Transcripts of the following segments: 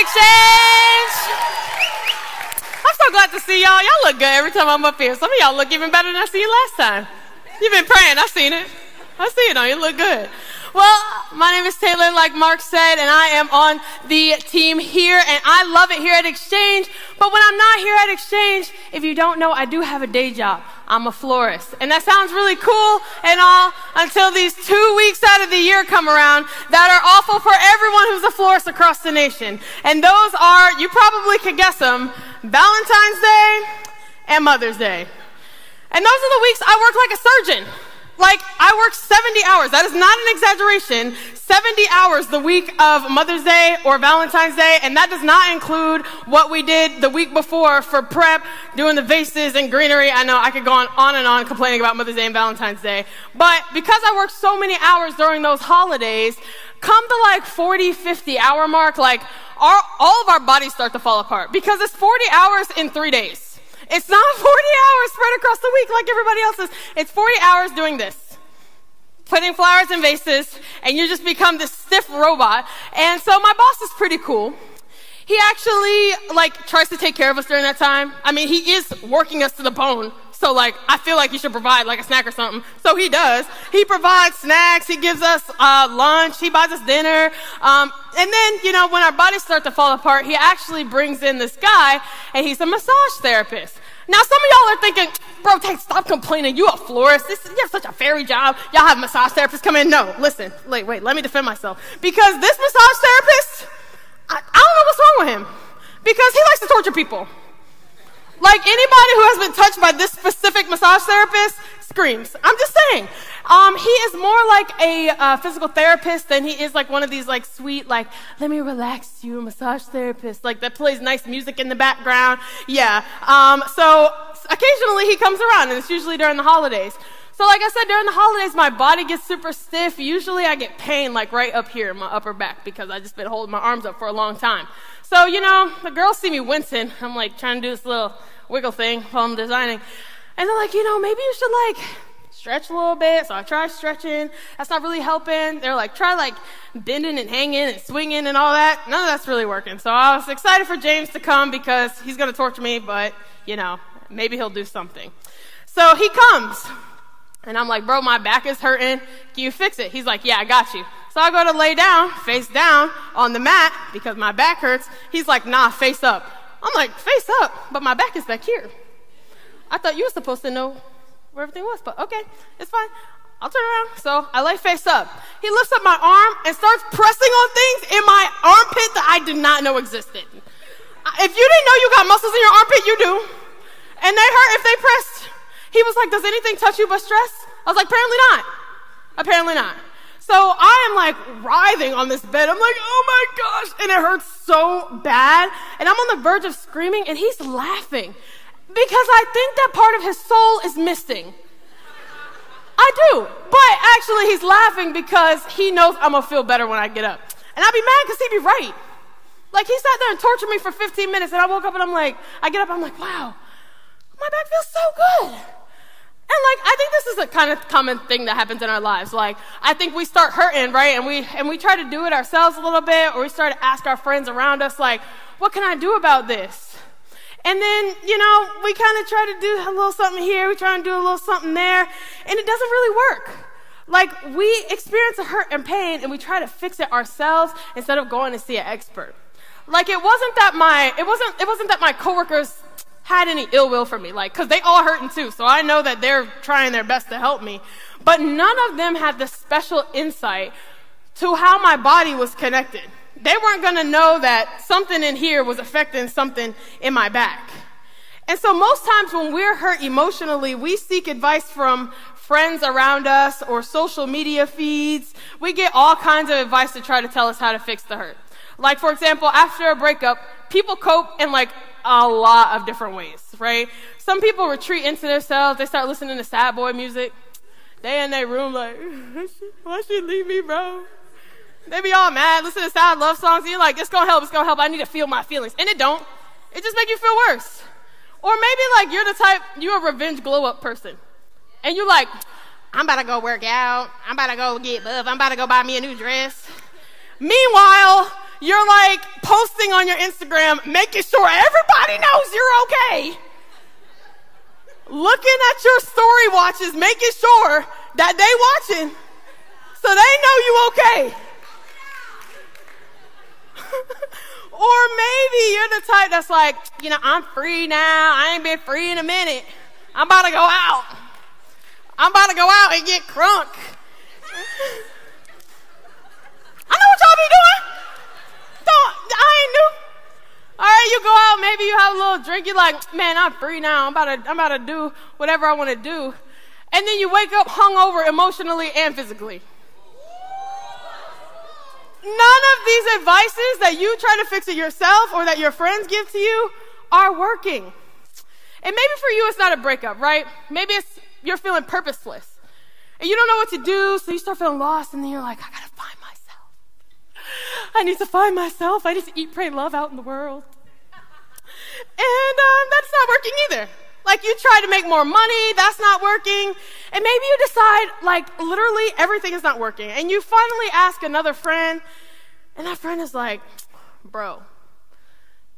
Exchange. I'm so glad to see y'all. Y'all look good every time I'm up here. Some of y'all look even better than I see you last time. You've been praying. I've seen it. I see it on you. Look good. Well, my name is Taylor, like Mark said, and I am on the team here, and I love it here at Exchange. But when I'm not here at Exchange, if you don't know, I do have a day job. I'm a florist. And that sounds really cool and all until these two weeks out of the year come around that are awful for everyone who's a florist across the nation. And those are, you probably could guess them, Valentine's Day and Mother's Day. And those are the weeks I work like a surgeon. Like, I work 70 hours. That is not an exaggeration. 70 hours the week of Mother's Day or Valentine's Day, and that does not include what we did the week before for prep, doing the vases and greenery. I know I could go on, on and on complaining about Mother's Day and Valentine's Day. But because I work so many hours during those holidays, come to like 40, 50 hour mark, like, our, all of our bodies start to fall apart because it's 40 hours in three days. It's not 40 hours spread across the week like everybody else's. It's 40 hours doing this. Putting flowers in vases, and you just become this stiff robot. And so my boss is pretty cool. He actually, like, tries to take care of us during that time. I mean, he is working us to the bone. So, like, I feel like he should provide, like, a snack or something. So he does. He provides snacks. He gives us uh, lunch. He buys us dinner. Um, and then, you know, when our bodies start to fall apart, he actually brings in this guy, and he's a massage therapist. Now, some of y'all are thinking, bro, Tate, stop complaining. You a florist. This, you have such a fairy job. Y'all have massage therapists come in. No, listen, wait, wait, let me defend myself. Because this massage therapist, I, I don't know what's wrong with him. Because he likes to torture people. Like anybody who has been touched by this specific massage therapist screams. I'm just saying. Um, he is more like a uh, physical therapist than he is like one of these like sweet, like, let me relax you, massage therapist, like that plays nice music in the background. Yeah. Um, so occasionally he comes around and it's usually during the holidays. So like I said, during the holidays, my body gets super stiff. Usually I get pain like right up here in my upper back because I just been holding my arms up for a long time. So, you know, the girls see me wincing. I'm like trying to do this little wiggle thing while I'm designing. And they're like, you know, maybe you should like stretch a little bit. So I try stretching. That's not really helping. They're like, try like bending and hanging and swinging and all that. None of that's really working. So I was excited for James to come because he's going to torture me, but you know, maybe he'll do something. So he comes. And I'm like, bro, my back is hurting. Can you fix it? He's like, yeah, I got you. So I go to lay down, face down on the mat because my back hurts. He's like, nah, face up. I'm like, face up, but my back is back here. I thought you were supposed to know where everything was, but okay, it's fine. I'll turn around. So I lay face up. He lifts up my arm and starts pressing on things in my armpit that I did not know existed. If you didn't know you got muscles in your armpit, you do. And they hurt if they pressed. He was like, Does anything touch you but stress? I was like, Apparently not. Apparently not. So I am like writhing on this bed. I'm like, oh my gosh. And it hurts so bad. And I'm on the verge of screaming, and he's laughing because I think that part of his soul is missing. I do. But actually, he's laughing because he knows I'm going to feel better when I get up. And I'd be mad because he'd be right. Like, he sat there and tortured me for 15 minutes, and I woke up and I'm like, I get up, I'm like, wow, my back feels so good. And like, I think this is a kind of common thing that happens in our lives. Like, I think we start hurting, right? And we, and we try to do it ourselves a little bit, or we start to ask our friends around us, like, what can I do about this? And then, you know, we kind of try to do a little something here, we try to do a little something there, and it doesn't really work. Like, we experience a hurt and pain, and we try to fix it ourselves instead of going to see an expert. Like, it wasn't that my, it wasn't, it wasn't that my coworkers had any ill will for me, like, because they all hurting too, so I know that they're trying their best to help me. But none of them had the special insight to how my body was connected they weren't going to know that something in here was affecting something in my back. And so, most times when we're hurt emotionally, we seek advice from friends around us or social media feeds. We get all kinds of advice to try to tell us how to fix the hurt. Like, for example, after a breakup, people cope in like a lot of different ways, right? Some people retreat into themselves, they start listening to sad boy music. They in their room, like, why she leave me, bro? They be all mad, listen to sad love songs, and you're like, it's gonna help, it's gonna help. I need to feel my feelings. And it don't. It just make you feel worse. Or maybe like you're the type, you're a revenge glow up person. And you're like, I'm about to go work out. I'm about to go get buff. I'm about to go buy me a new dress. Meanwhile, you're like posting on your Instagram, making sure everybody knows you're okay. Looking at your story watches, making sure that they watching so they know you okay. or maybe you're the type that's like, you know, I'm free now. I ain't been free in a minute. I'm about to go out. I'm about to go out and get crunk. What y'all be doing. Don't, I ain't new. All right, you go out, maybe you have a little drink. You're like, man, I'm free now. I'm about to, I'm about to do whatever I want to do. And then you wake up hungover emotionally and physically. None of these advices that you try to fix it yourself or that your friends give to you are working. And maybe for you, it's not a breakup, right? Maybe it's you're feeling purposeless. And you don't know what to do, so you start feeling lost, and then you're like, I gotta. I need to find myself. I need to eat, pray, love out in the world. And um, that's not working either. Like you try to make more money, that's not working. And maybe you decide, like, literally everything is not working. And you finally ask another friend, and that friend is like, bro,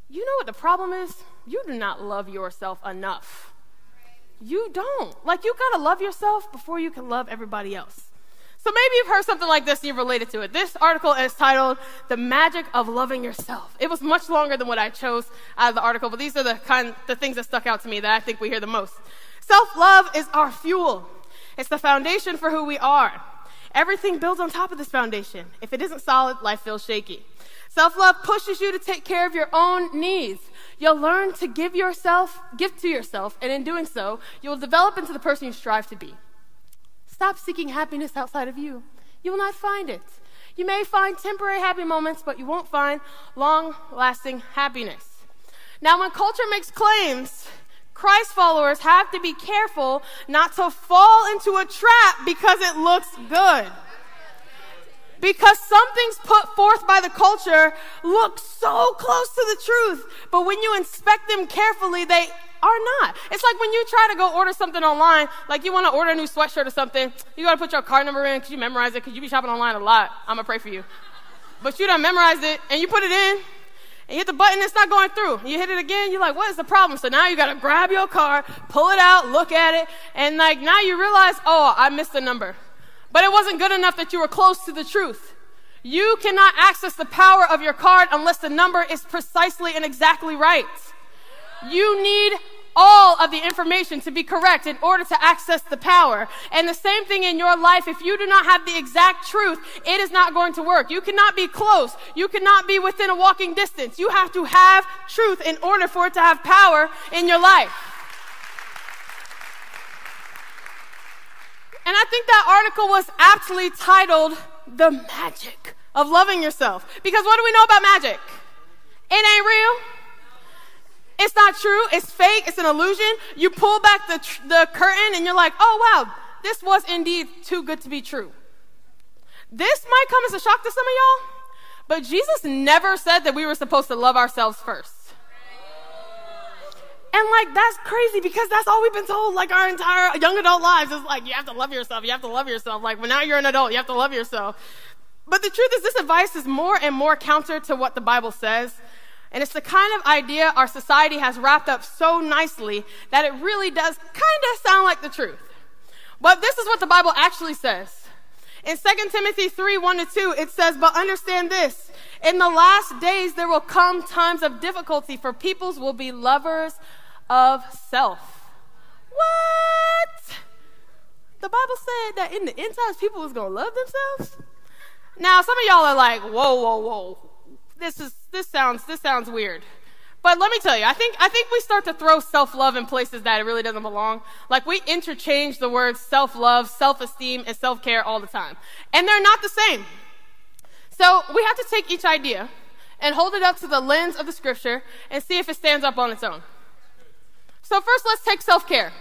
you know what the problem is? You do not love yourself enough. You don't. Like, you gotta love yourself before you can love everybody else. So maybe you've heard something like this and you've related to it. This article is titled The Magic of Loving Yourself. It was much longer than what I chose out of the article, but these are the kind the things that stuck out to me that I think we hear the most. Self-love is our fuel. It's the foundation for who we are. Everything builds on top of this foundation. If it isn't solid, life feels shaky. Self-love pushes you to take care of your own needs. You'll learn to give yourself, give to yourself, and in doing so, you will develop into the person you strive to be. Stop seeking happiness outside of you. You will not find it. You may find temporary happy moments, but you won't find long lasting happiness. Now, when culture makes claims, Christ followers have to be careful not to fall into a trap because it looks good. Because some things put forth by the culture look so close to the truth, but when you inspect them carefully, they are not. It's like when you try to go order something online, like you want to order a new sweatshirt or something, you got to put your card number in because you memorize it because you be shopping online a lot. I'm going to pray for you. But you don't memorize it and you put it in and you hit the button, it's not going through. You hit it again, you're like, what is the problem? So now you got to grab your card, pull it out, look at it, and like now you realize, oh, I missed the number. But it wasn't good enough that you were close to the truth. You cannot access the power of your card unless the number is precisely and exactly right. You need all of the information to be correct in order to access the power. And the same thing in your life. If you do not have the exact truth, it is not going to work. You cannot be close. You cannot be within a walking distance. You have to have truth in order for it to have power in your life. And I think that article was aptly titled The Magic of Loving Yourself. Because what do we know about magic? It ain't real. It's not true. It's fake. It's an illusion. You pull back the, tr- the curtain and you're like, oh, wow, this was indeed too good to be true. This might come as a shock to some of y'all, but Jesus never said that we were supposed to love ourselves first. And like, that's crazy because that's all we've been told like our entire young adult lives is like, you have to love yourself. You have to love yourself. Like, when now you're an adult, you have to love yourself. But the truth is, this advice is more and more counter to what the Bible says. And it's the kind of idea our society has wrapped up so nicely that it really does kind of sound like the truth. But this is what the Bible actually says. In 2 Timothy 3 1 to 2, it says, But understand this in the last days there will come times of difficulty, for peoples will be lovers of self. What? The Bible said that in the end times people was to love themselves? Now, some of y'all are like, whoa, whoa, whoa. This is this sounds this sounds weird. But let me tell you, I think I think we start to throw self-love in places that it really doesn't belong. Like we interchange the words self-love, self-esteem, and self-care all the time. And they're not the same. So we have to take each idea and hold it up to the lens of the scripture and see if it stands up on its own. So first let's take self-care.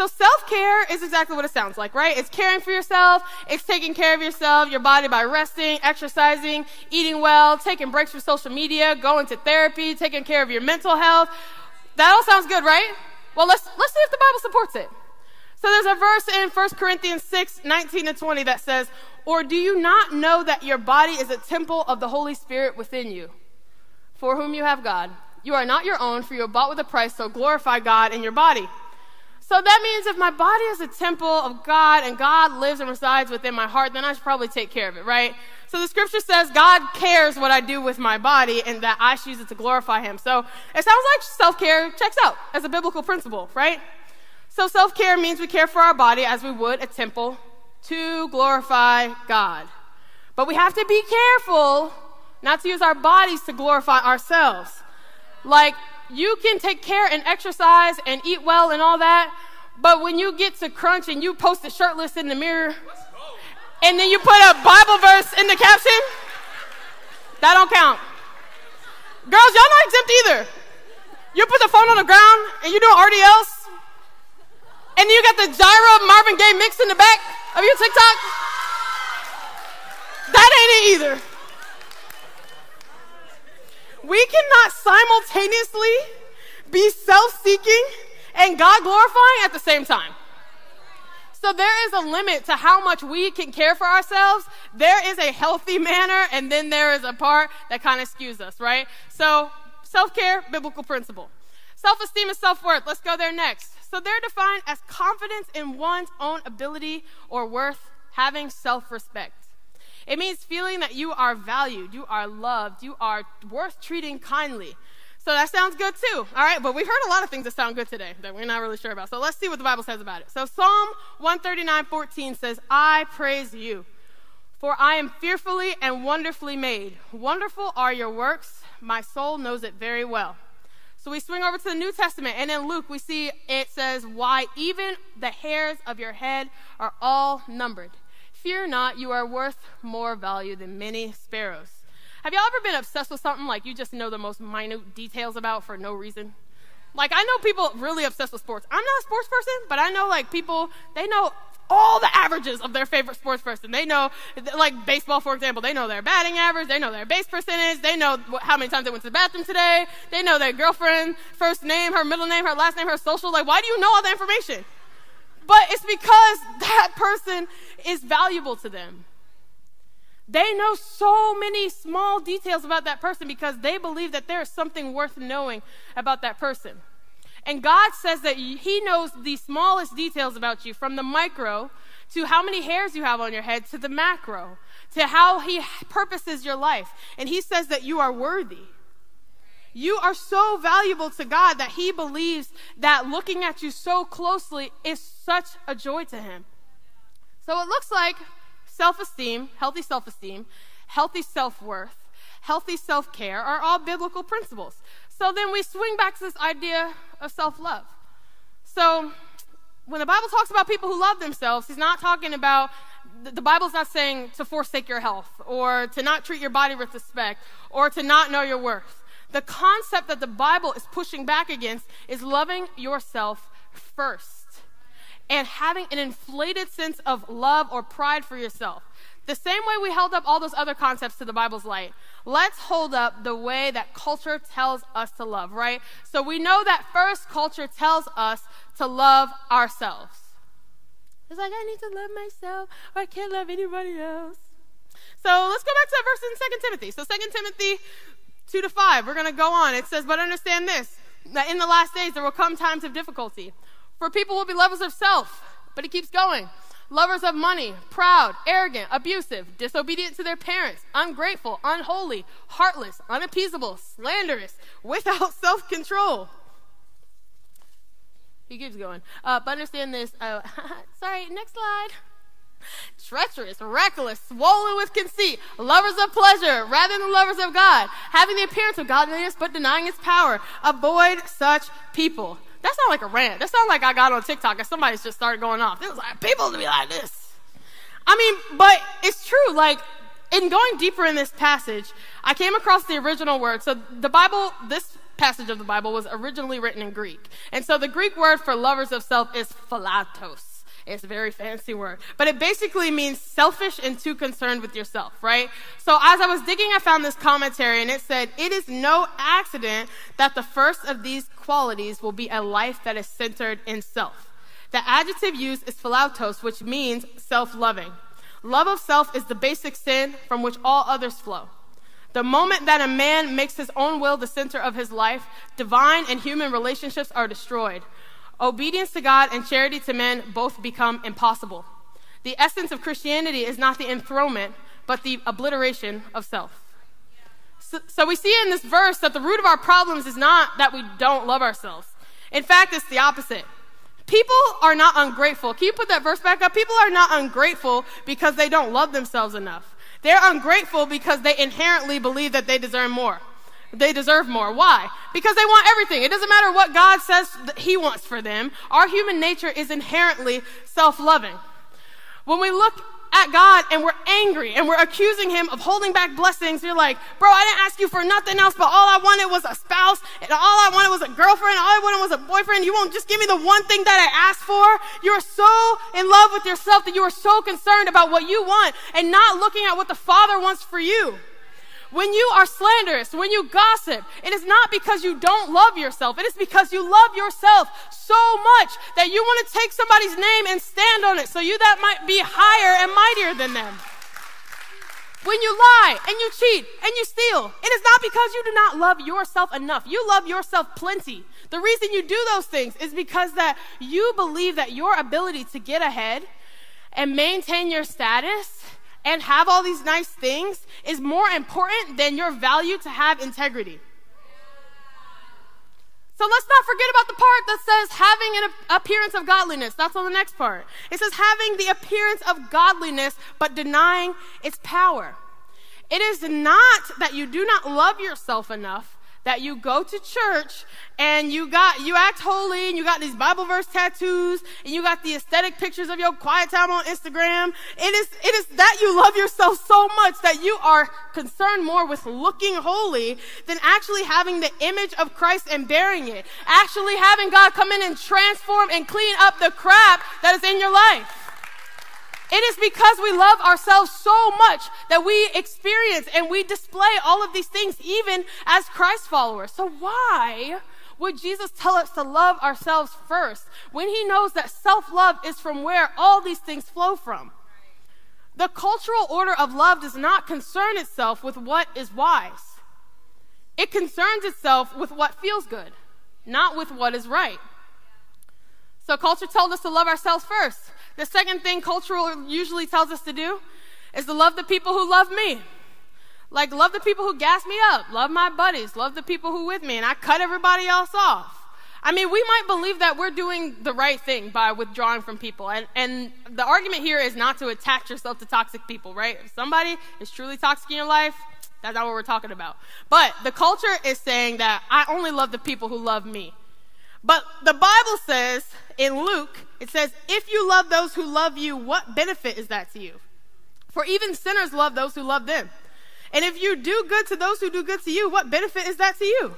So self care is exactly what it sounds like, right? It's caring for yourself. It's taking care of yourself, your body by resting, exercising, eating well, taking breaks from social media, going to therapy, taking care of your mental health. That all sounds good, right? Well, let's, let's see if the Bible supports it. So there's a verse in 1 Corinthians 6, 19 and 20 that says, Or do you not know that your body is a temple of the Holy Spirit within you, for whom you have God? You are not your own, for you are bought with a price, so glorify God in your body. So that means if my body is a temple of God and God lives and resides within my heart, then I should probably take care of it, right? So the scripture says God cares what I do with my body and that I should use it to glorify Him. So it sounds like self care checks out as a biblical principle, right? So self care means we care for our body as we would a temple to glorify God. But we have to be careful not to use our bodies to glorify ourselves. Like, you can take care and exercise and eat well and all that, but when you get to crunch and you post it shirtless in the mirror, and then you put a Bible verse in the caption, that don't count. Girls, y'all not exempt either. You put the phone on the ground and you doing RDLs, and then you got the Gyra Marvin Gaye mix in the back of your TikTok. That ain't it either. We cannot simultaneously be self seeking and God glorifying at the same time. So there is a limit to how much we can care for ourselves. There is a healthy manner, and then there is a part that kind of skews us, right? So self care, biblical principle. Self esteem and self worth. Let's go there next. So they're defined as confidence in one's own ability or worth, having self respect. It means feeling that you are valued, you are loved, you are worth treating kindly. So that sounds good too. All right, but we've heard a lot of things that sound good today that we're not really sure about. So let's see what the Bible says about it. So Psalm 139:14 says, "I praise you, for I am fearfully and wonderfully made. Wonderful are your works. My soul knows it very well." So we swing over to the New Testament, and in Luke we see it says, "Why even the hairs of your head are all numbered." Fear not, you are worth more value than many sparrows. Have y'all ever been obsessed with something like you just know the most minute details about for no reason? Like, I know people really obsessed with sports. I'm not a sports person, but I know, like, people, they know all the averages of their favorite sports person. They know, like, baseball, for example, they know their batting average, they know their base percentage, they know how many times they went to the bathroom today, they know their girlfriend, first name, her middle name, her last name, her social. Like, why do you know all that information? But it's because that person is valuable to them. They know so many small details about that person because they believe that there is something worth knowing about that person. And God says that He knows the smallest details about you, from the micro to how many hairs you have on your head to the macro, to how He purposes your life. And He says that you are worthy. You are so valuable to God that He believes that looking at you so closely is such a joy to Him. So it looks like self esteem, healthy self esteem, healthy self worth, healthy self care are all biblical principles. So then we swing back to this idea of self love. So when the Bible talks about people who love themselves, He's not talking about the Bible's not saying to forsake your health or to not treat your body with respect or to not know your worth. The concept that the Bible is pushing back against is loving yourself first and having an inflated sense of love or pride for yourself. The same way we held up all those other concepts to the Bible's light, let's hold up the way that culture tells us to love, right? So we know that first culture tells us to love ourselves. It's like, I need to love myself or I can't love anybody else. So let's go back to that verse in 2 Timothy. So 2 Timothy 2 to 5, we're going to go on. It says, But understand this, that in the last days there will come times of difficulty. For people will be lovers of self. But he keeps going. Lovers of money, proud, arrogant, abusive, disobedient to their parents, ungrateful, unholy, heartless, unappeasable, slanderous, without self control. He keeps going. Uh, but understand this. Uh, sorry, next slide treacherous, reckless, swollen with conceit, lovers of pleasure rather than lovers of God, having the appearance of godliness but denying its power. Avoid such people. That sounds like a rant. That sounds like I got on TikTok and somebody's just started going off. It was like, people to be like this. I mean, but it's true. Like, in going deeper in this passage, I came across the original word. So the Bible, this passage of the Bible was originally written in Greek. And so the Greek word for lovers of self is philautos. It's a very fancy word, but it basically means selfish and too concerned with yourself, right? So as I was digging, I found this commentary and it said, It is no accident that the first of these qualities will be a life that is centered in self. The adjective used is philautos, which means self loving. Love of self is the basic sin from which all others flow. The moment that a man makes his own will the center of his life, divine and human relationships are destroyed. Obedience to God and charity to men both become impossible. The essence of Christianity is not the enthronement, but the obliteration of self. So, so, we see in this verse that the root of our problems is not that we don't love ourselves. In fact, it's the opposite. People are not ungrateful. Can you put that verse back up? People are not ungrateful because they don't love themselves enough. They're ungrateful because they inherently believe that they deserve more. They deserve more. Why? Because they want everything. It doesn't matter what God says He wants for them. Our human nature is inherently self loving. When we look at God and we're angry and we're accusing him of holding back blessings. You're like, bro, I didn't ask you for nothing else, but all I wanted was a spouse and all I wanted was a girlfriend. All I wanted was a boyfriend. You won't just give me the one thing that I asked for. You're so in love with yourself that you are so concerned about what you want and not looking at what the Father wants for you. When you are slanderous, when you gossip, it is not because you don't love yourself. It is because you love yourself so much that you want to take somebody's name and stand on it so you that might be higher and mightier than them. When you lie and you cheat and you steal, it is not because you do not love yourself enough. You love yourself plenty. The reason you do those things is because that you believe that your ability to get ahead and maintain your status and have all these nice things is more important than your value to have integrity. So let's not forget about the part that says having an appearance of godliness. That's on the next part. It says having the appearance of godliness, but denying its power. It is not that you do not love yourself enough that you go to church and you got you act holy and you got these Bible verse tattoos and you got the aesthetic pictures of your quiet time on Instagram. It is it is that you love yourself so much that you are concerned more with looking holy than actually having the image of Christ and bearing it. Actually having God come in and transform and clean up the crap that is in your life. It is because we love ourselves so much that we experience and we display all of these things even as Christ followers. So why would Jesus tell us to love ourselves first when he knows that self-love is from where all these things flow from? The cultural order of love does not concern itself with what is wise. It concerns itself with what feels good, not with what is right. So culture told us to love ourselves first. The second thing cultural usually tells us to do is to love the people who love me. Like, love the people who gas me up, love my buddies, love the people who with me, and I cut everybody else off. I mean, we might believe that we're doing the right thing by withdrawing from people. And, and the argument here is not to attach yourself to toxic people, right? If somebody is truly toxic in your life, that's not what we're talking about. But the culture is saying that I only love the people who love me. But the Bible says in Luke, it says, If you love those who love you, what benefit is that to you? For even sinners love those who love them. And if you do good to those who do good to you, what benefit is that to you?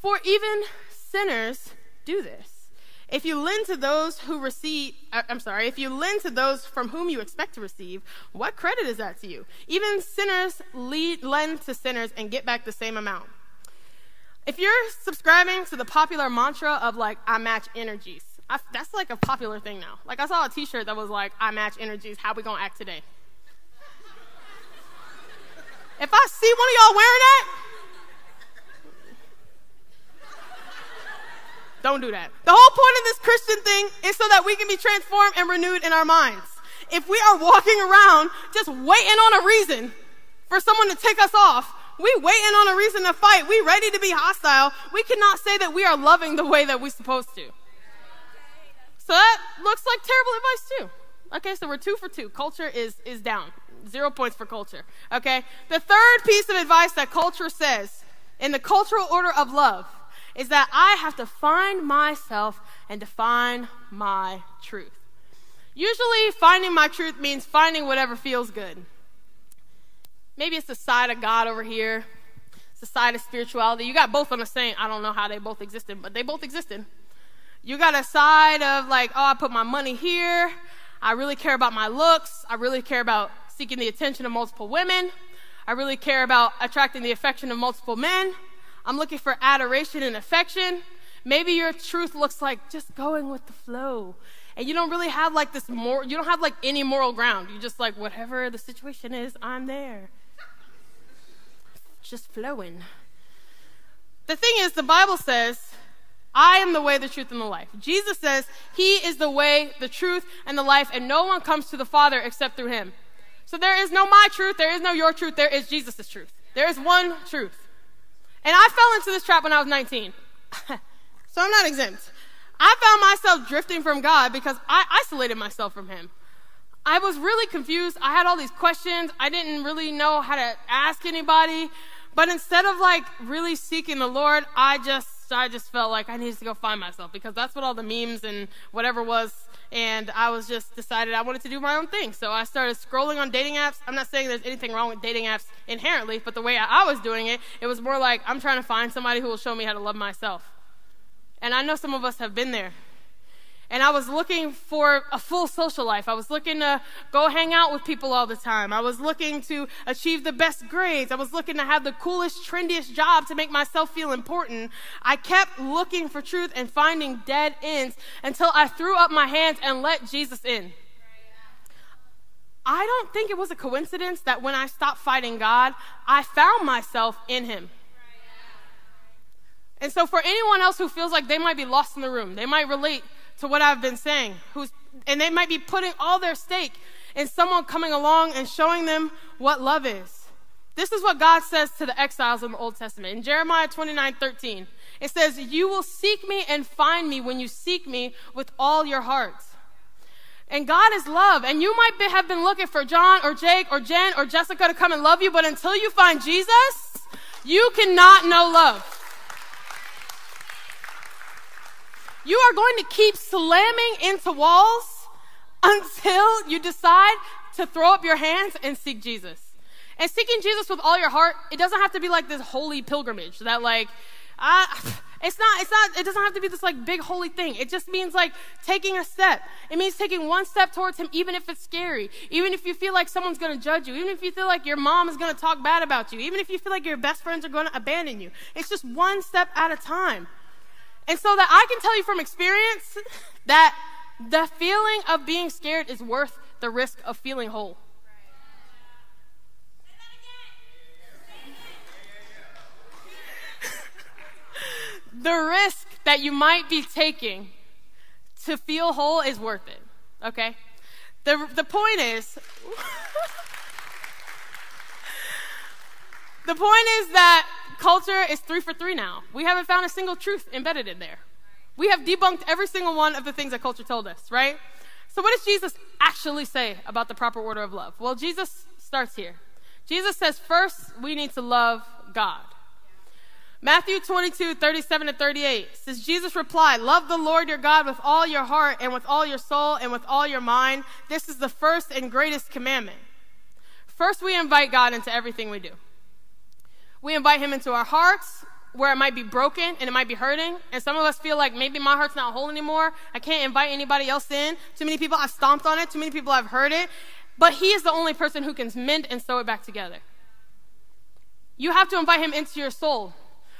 For even sinners do this. If you lend to those who receive, uh, I'm sorry, if you lend to those from whom you expect to receive, what credit is that to you? Even sinners lead, lend to sinners and get back the same amount. If you're subscribing to the popular mantra of like, I match energies, I, that's like a popular thing now. Like, I saw a t shirt that was like, I match energies, how we gonna act today? if I see one of y'all wearing that, don't do that. The whole point of this Christian thing is so that we can be transformed and renewed in our minds. If we are walking around just waiting on a reason for someone to take us off, we waiting on a reason to fight. We ready to be hostile. We cannot say that we are loving the way that we're supposed to. So that looks like terrible advice too. Okay, so we're two for two. Culture is is down. Zero points for culture. Okay? The third piece of advice that culture says in the cultural order of love is that I have to find myself and define my truth. Usually, finding my truth means finding whatever feels good. Maybe it's the side of God over here. It's the side of spirituality. You got both on the same. I don't know how they both existed, but they both existed. You got a side of like, oh, I put my money here. I really care about my looks. I really care about seeking the attention of multiple women. I really care about attracting the affection of multiple men. I'm looking for adoration and affection. Maybe your truth looks like just going with the flow. And you don't really have like this more, you don't have like any moral ground. You just like, whatever the situation is, I'm there. Just flowing. The thing is, the Bible says, I am the way, the truth, and the life. Jesus says, He is the way, the truth, and the life, and no one comes to the Father except through Him. So there is no my truth, there is no your truth, there is Jesus' truth. There is one truth. And I fell into this trap when I was 19. so I'm not exempt. I found myself drifting from God because I isolated myself from Him. I was really confused. I had all these questions. I didn't really know how to ask anybody. But instead of like really seeking the Lord, I just I just felt like I needed to go find myself because that's what all the memes and whatever was. And I was just decided I wanted to do my own thing. So I started scrolling on dating apps. I'm not saying there's anything wrong with dating apps inherently, but the way I was doing it, it was more like I'm trying to find somebody who will show me how to love myself. And I know some of us have been there. And I was looking for a full social life. I was looking to go hang out with people all the time. I was looking to achieve the best grades. I was looking to have the coolest, trendiest job to make myself feel important. I kept looking for truth and finding dead ends until I threw up my hands and let Jesus in. I don't think it was a coincidence that when I stopped fighting God, I found myself in Him. And so, for anyone else who feels like they might be lost in the room, they might relate to what I've been saying, who's, and they might be putting all their stake in someone coming along and showing them what love is. This is what God says to the exiles in the Old Testament. In Jeremiah 29 13, it says, You will seek me and find me when you seek me with all your heart. And God is love. And you might be, have been looking for John or Jake or Jen or Jessica to come and love you, but until you find Jesus, you cannot know love. You are going to keep slamming into walls until you decide to throw up your hands and seek Jesus. And seeking Jesus with all your heart, it doesn't have to be like this holy pilgrimage that like, uh, it's not, it's not, it doesn't have to be this like big holy thing. It just means like taking a step. It means taking one step towards Him, even if it's scary. Even if you feel like someone's going to judge you. Even if you feel like your mom is going to talk bad about you. Even if you feel like your best friends are going to abandon you. It's just one step at a time. And so that I can tell you from experience that the feeling of being scared is worth the risk of feeling whole. the risk that you might be taking to feel whole is worth it. Okay? The, the point is, the point is that culture is three for three now. We haven't found a single truth embedded in there. We have debunked every single one of the things that culture told us, right? So, what does Jesus actually say about the proper order of love? Well, Jesus starts here. Jesus says, first, we need to love God. Matthew 22, 37 to 38 says, Jesus replied, Love the Lord your God with all your heart and with all your soul and with all your mind. This is the first and greatest commandment. First, we invite God into everything we do. We invite him into our hearts where it might be broken and it might be hurting. And some of us feel like maybe my heart's not whole anymore. I can't invite anybody else in. Too many people I've stomped on it. Too many people I've hurt it. But he is the only person who can mend and sew it back together. You have to invite him into your soul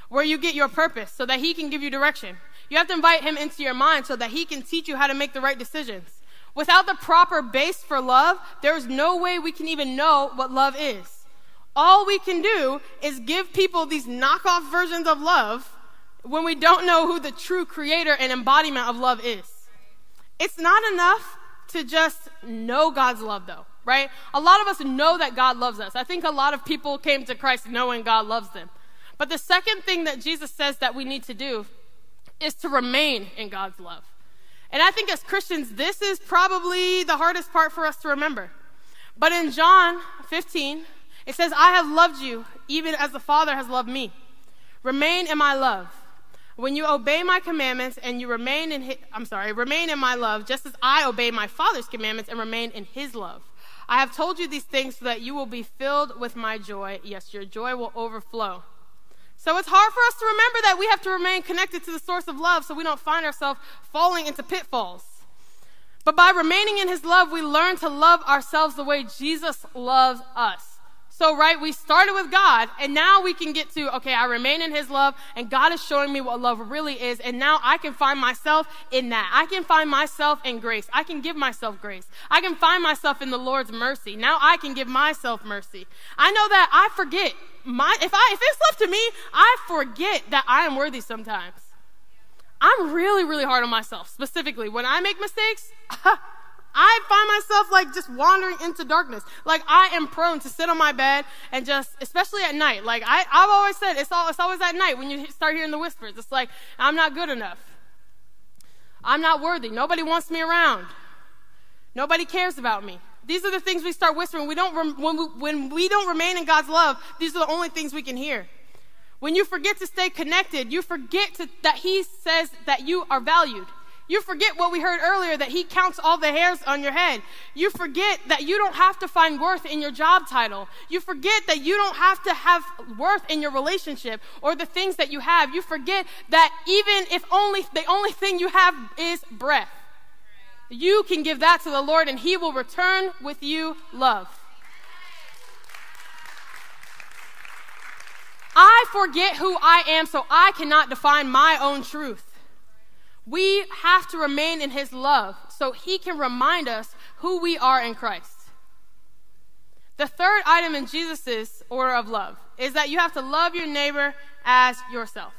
where you get your purpose so that he can give you direction. You have to invite him into your mind so that he can teach you how to make the right decisions. Without the proper base for love, there is no way we can even know what love is. All we can do is give people these knockoff versions of love when we don't know who the true creator and embodiment of love is. It's not enough to just know God's love, though, right? A lot of us know that God loves us. I think a lot of people came to Christ knowing God loves them. But the second thing that Jesus says that we need to do is to remain in God's love. And I think as Christians, this is probably the hardest part for us to remember. But in John 15, it says, I have loved you even as the Father has loved me. Remain in my love. When you obey my commandments and you remain in his, I'm sorry, remain in my love, just as I obey my Father's commandments and remain in his love. I have told you these things so that you will be filled with my joy. Yes, your joy will overflow. So it's hard for us to remember that we have to remain connected to the source of love so we don't find ourselves falling into pitfalls. But by remaining in his love, we learn to love ourselves the way Jesus loves us. So, right, we started with God, and now we can get to, okay, I remain in His love, and God is showing me what love really is, and now I can find myself in that. I can find myself in grace. I can give myself grace. I can find myself in the Lord's mercy. Now I can give myself mercy. I know that I forget my, if I, if it's left to me, I forget that I am worthy sometimes. I'm really, really hard on myself, specifically. When I make mistakes, I find myself like just wandering into darkness. Like I am prone to sit on my bed and just, especially at night. Like I, I've always said, it's, all, it's always at night when you start hearing the whispers. It's like, I'm not good enough. I'm not worthy. Nobody wants me around. Nobody cares about me. These are the things we start whispering. We don't, when, we, when we don't remain in God's love, these are the only things we can hear. When you forget to stay connected, you forget to, that He says that you are valued. You forget what we heard earlier that He counts all the hairs on your head. You forget that you don't have to find worth in your job title. You forget that you don't have to have worth in your relationship or the things that you have. You forget that even if only the only thing you have is breath, you can give that to the Lord and He will return with you love. I forget who I am so I cannot define my own truth. We have to remain in His love so He can remind us who we are in Christ. The third item in Jesus' order of love is that you have to love your neighbor as yourself.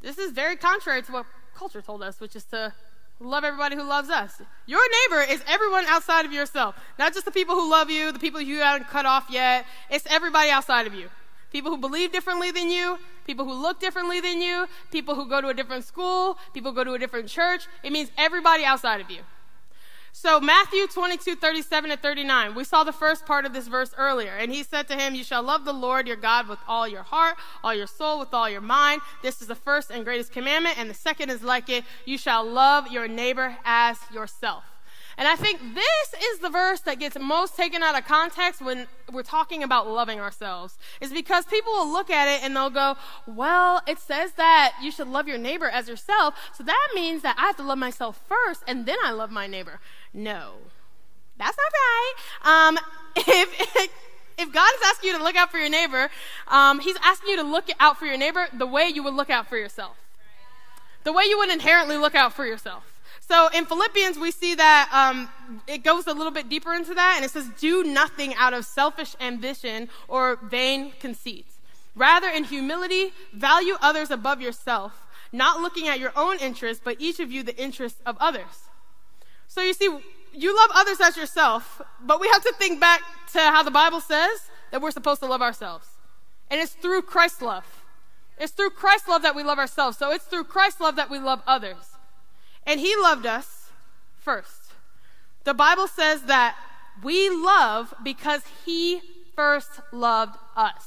This is very contrary to what culture told us, which is to love everybody who loves us. Your neighbor is everyone outside of yourself, not just the people who love you, the people you haven't cut off yet. It's everybody outside of you. People who believe differently than you, people who look differently than you, people who go to a different school, people who go to a different church. It means everybody outside of you. So, Matthew 22, 37 and 39, we saw the first part of this verse earlier. And he said to him, You shall love the Lord your God with all your heart, all your soul, with all your mind. This is the first and greatest commandment. And the second is like it you shall love your neighbor as yourself. And I think this is the verse that gets most taken out of context when we're talking about loving ourselves. Is because people will look at it and they'll go, well, it says that you should love your neighbor as yourself. So that means that I have to love myself first and then I love my neighbor. No, that's not right. Um, if, if God is asking you to look out for your neighbor, um, He's asking you to look out for your neighbor the way you would look out for yourself. The way you would inherently look out for yourself. So in Philippians, we see that um, it goes a little bit deeper into that, and it says, Do nothing out of selfish ambition or vain conceit. Rather, in humility, value others above yourself, not looking at your own interests, but each of you the interests of others. So you see, you love others as yourself, but we have to think back to how the Bible says that we're supposed to love ourselves. And it's through Christ's love. It's through Christ's love that we love ourselves. So it's through Christ's love that we love others. And he loved us first. The Bible says that we love because he first loved us.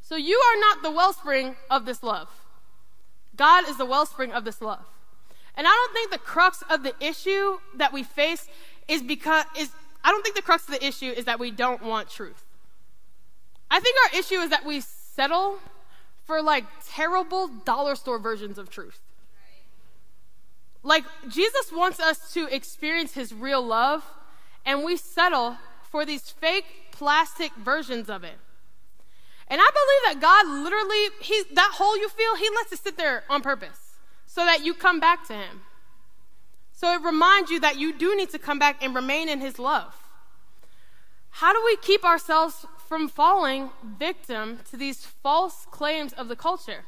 So you are not the wellspring of this love. God is the wellspring of this love. And I don't think the crux of the issue that we face is because is I don't think the crux of the issue is that we don't want truth. I think our issue is that we settle for like terrible dollar store versions of truth. Like, Jesus wants us to experience his real love, and we settle for these fake plastic versions of it. And I believe that God literally, he, that hole you feel, he lets it sit there on purpose so that you come back to him. So it reminds you that you do need to come back and remain in his love. How do we keep ourselves from falling victim to these false claims of the culture?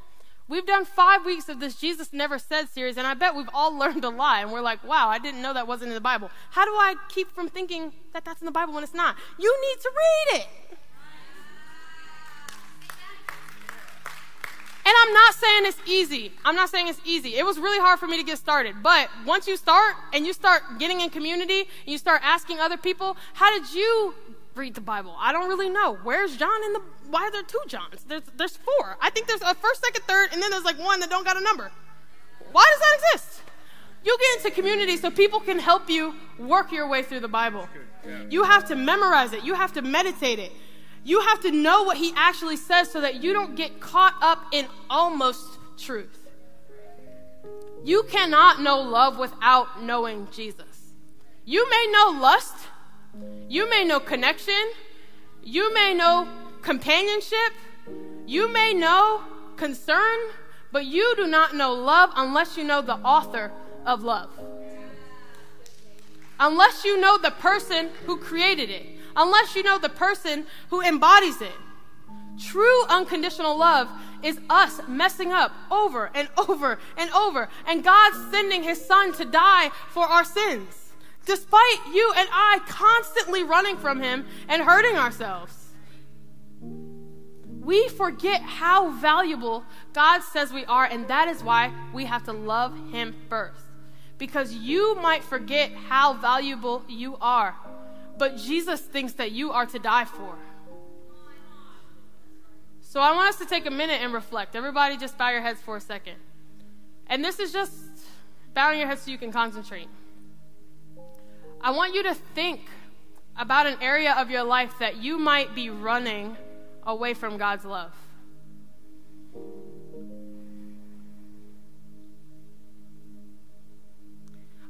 We've done five weeks of this Jesus Never Said series, and I bet we've all learned a lot. And we're like, wow, I didn't know that wasn't in the Bible. How do I keep from thinking that that's in the Bible when it's not? You need to read it. And I'm not saying it's easy. I'm not saying it's easy. It was really hard for me to get started. But once you start and you start getting in community and you start asking other people, how did you read the Bible. I don't really know. Where's John in the why are there two Johns? There's there's four. I think there's a first, second, third, and then there's like one that don't got a number. Why does that exist? You get into community so people can help you work your way through the Bible. You have to memorize it. You have to meditate it. You have to know what he actually says so that you don't get caught up in almost truth. You cannot know love without knowing Jesus. You may know lust, you may know connection, You may know companionship, you may know concern, but you do not know love unless you know the author of love. Unless you know the person who created it, unless you know the person who embodies it. True unconditional love is us messing up over and over and over, and God sending His Son to die for our sins, despite you and I constantly running from Him and hurting ourselves. We forget how valuable God says we are, and that is why we have to love Him first. Because you might forget how valuable you are, but Jesus thinks that you are to die for. So I want us to take a minute and reflect. Everybody, just bow your heads for a second. And this is just bowing your heads so you can concentrate. I want you to think about an area of your life that you might be running away from God's love.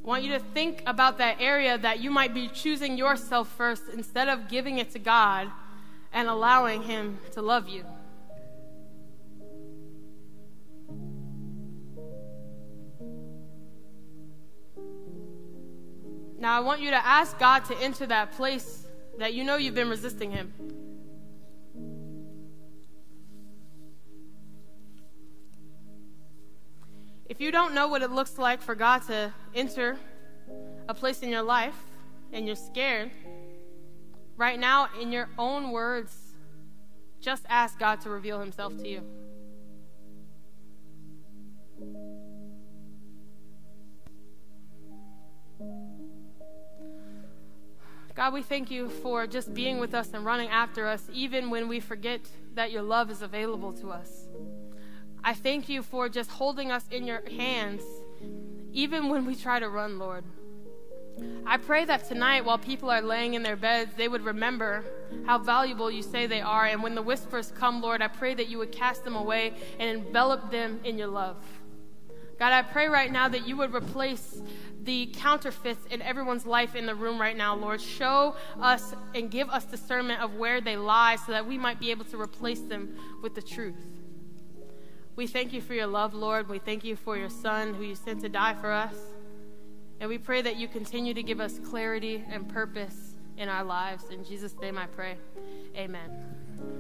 I want you to think about that area that you might be choosing yourself first instead of giving it to God and allowing Him to love you. Now, I want you to ask God to enter that place that you know you've been resisting Him. If you don't know what it looks like for God to enter a place in your life and you're scared, right now, in your own words, just ask God to reveal Himself to you. God, we thank you for just being with us and running after us, even when we forget that your love is available to us. I thank you for just holding us in your hands, even when we try to run, Lord. I pray that tonight, while people are laying in their beds, they would remember how valuable you say they are. And when the whispers come, Lord, I pray that you would cast them away and envelop them in your love. God, I pray right now that you would replace the counterfeits in everyone's life in the room right now, Lord. Show us and give us discernment of where they lie so that we might be able to replace them with the truth. We thank you for your love, Lord. We thank you for your Son who you sent to die for us. And we pray that you continue to give us clarity and purpose in our lives. In Jesus' name I pray. Amen.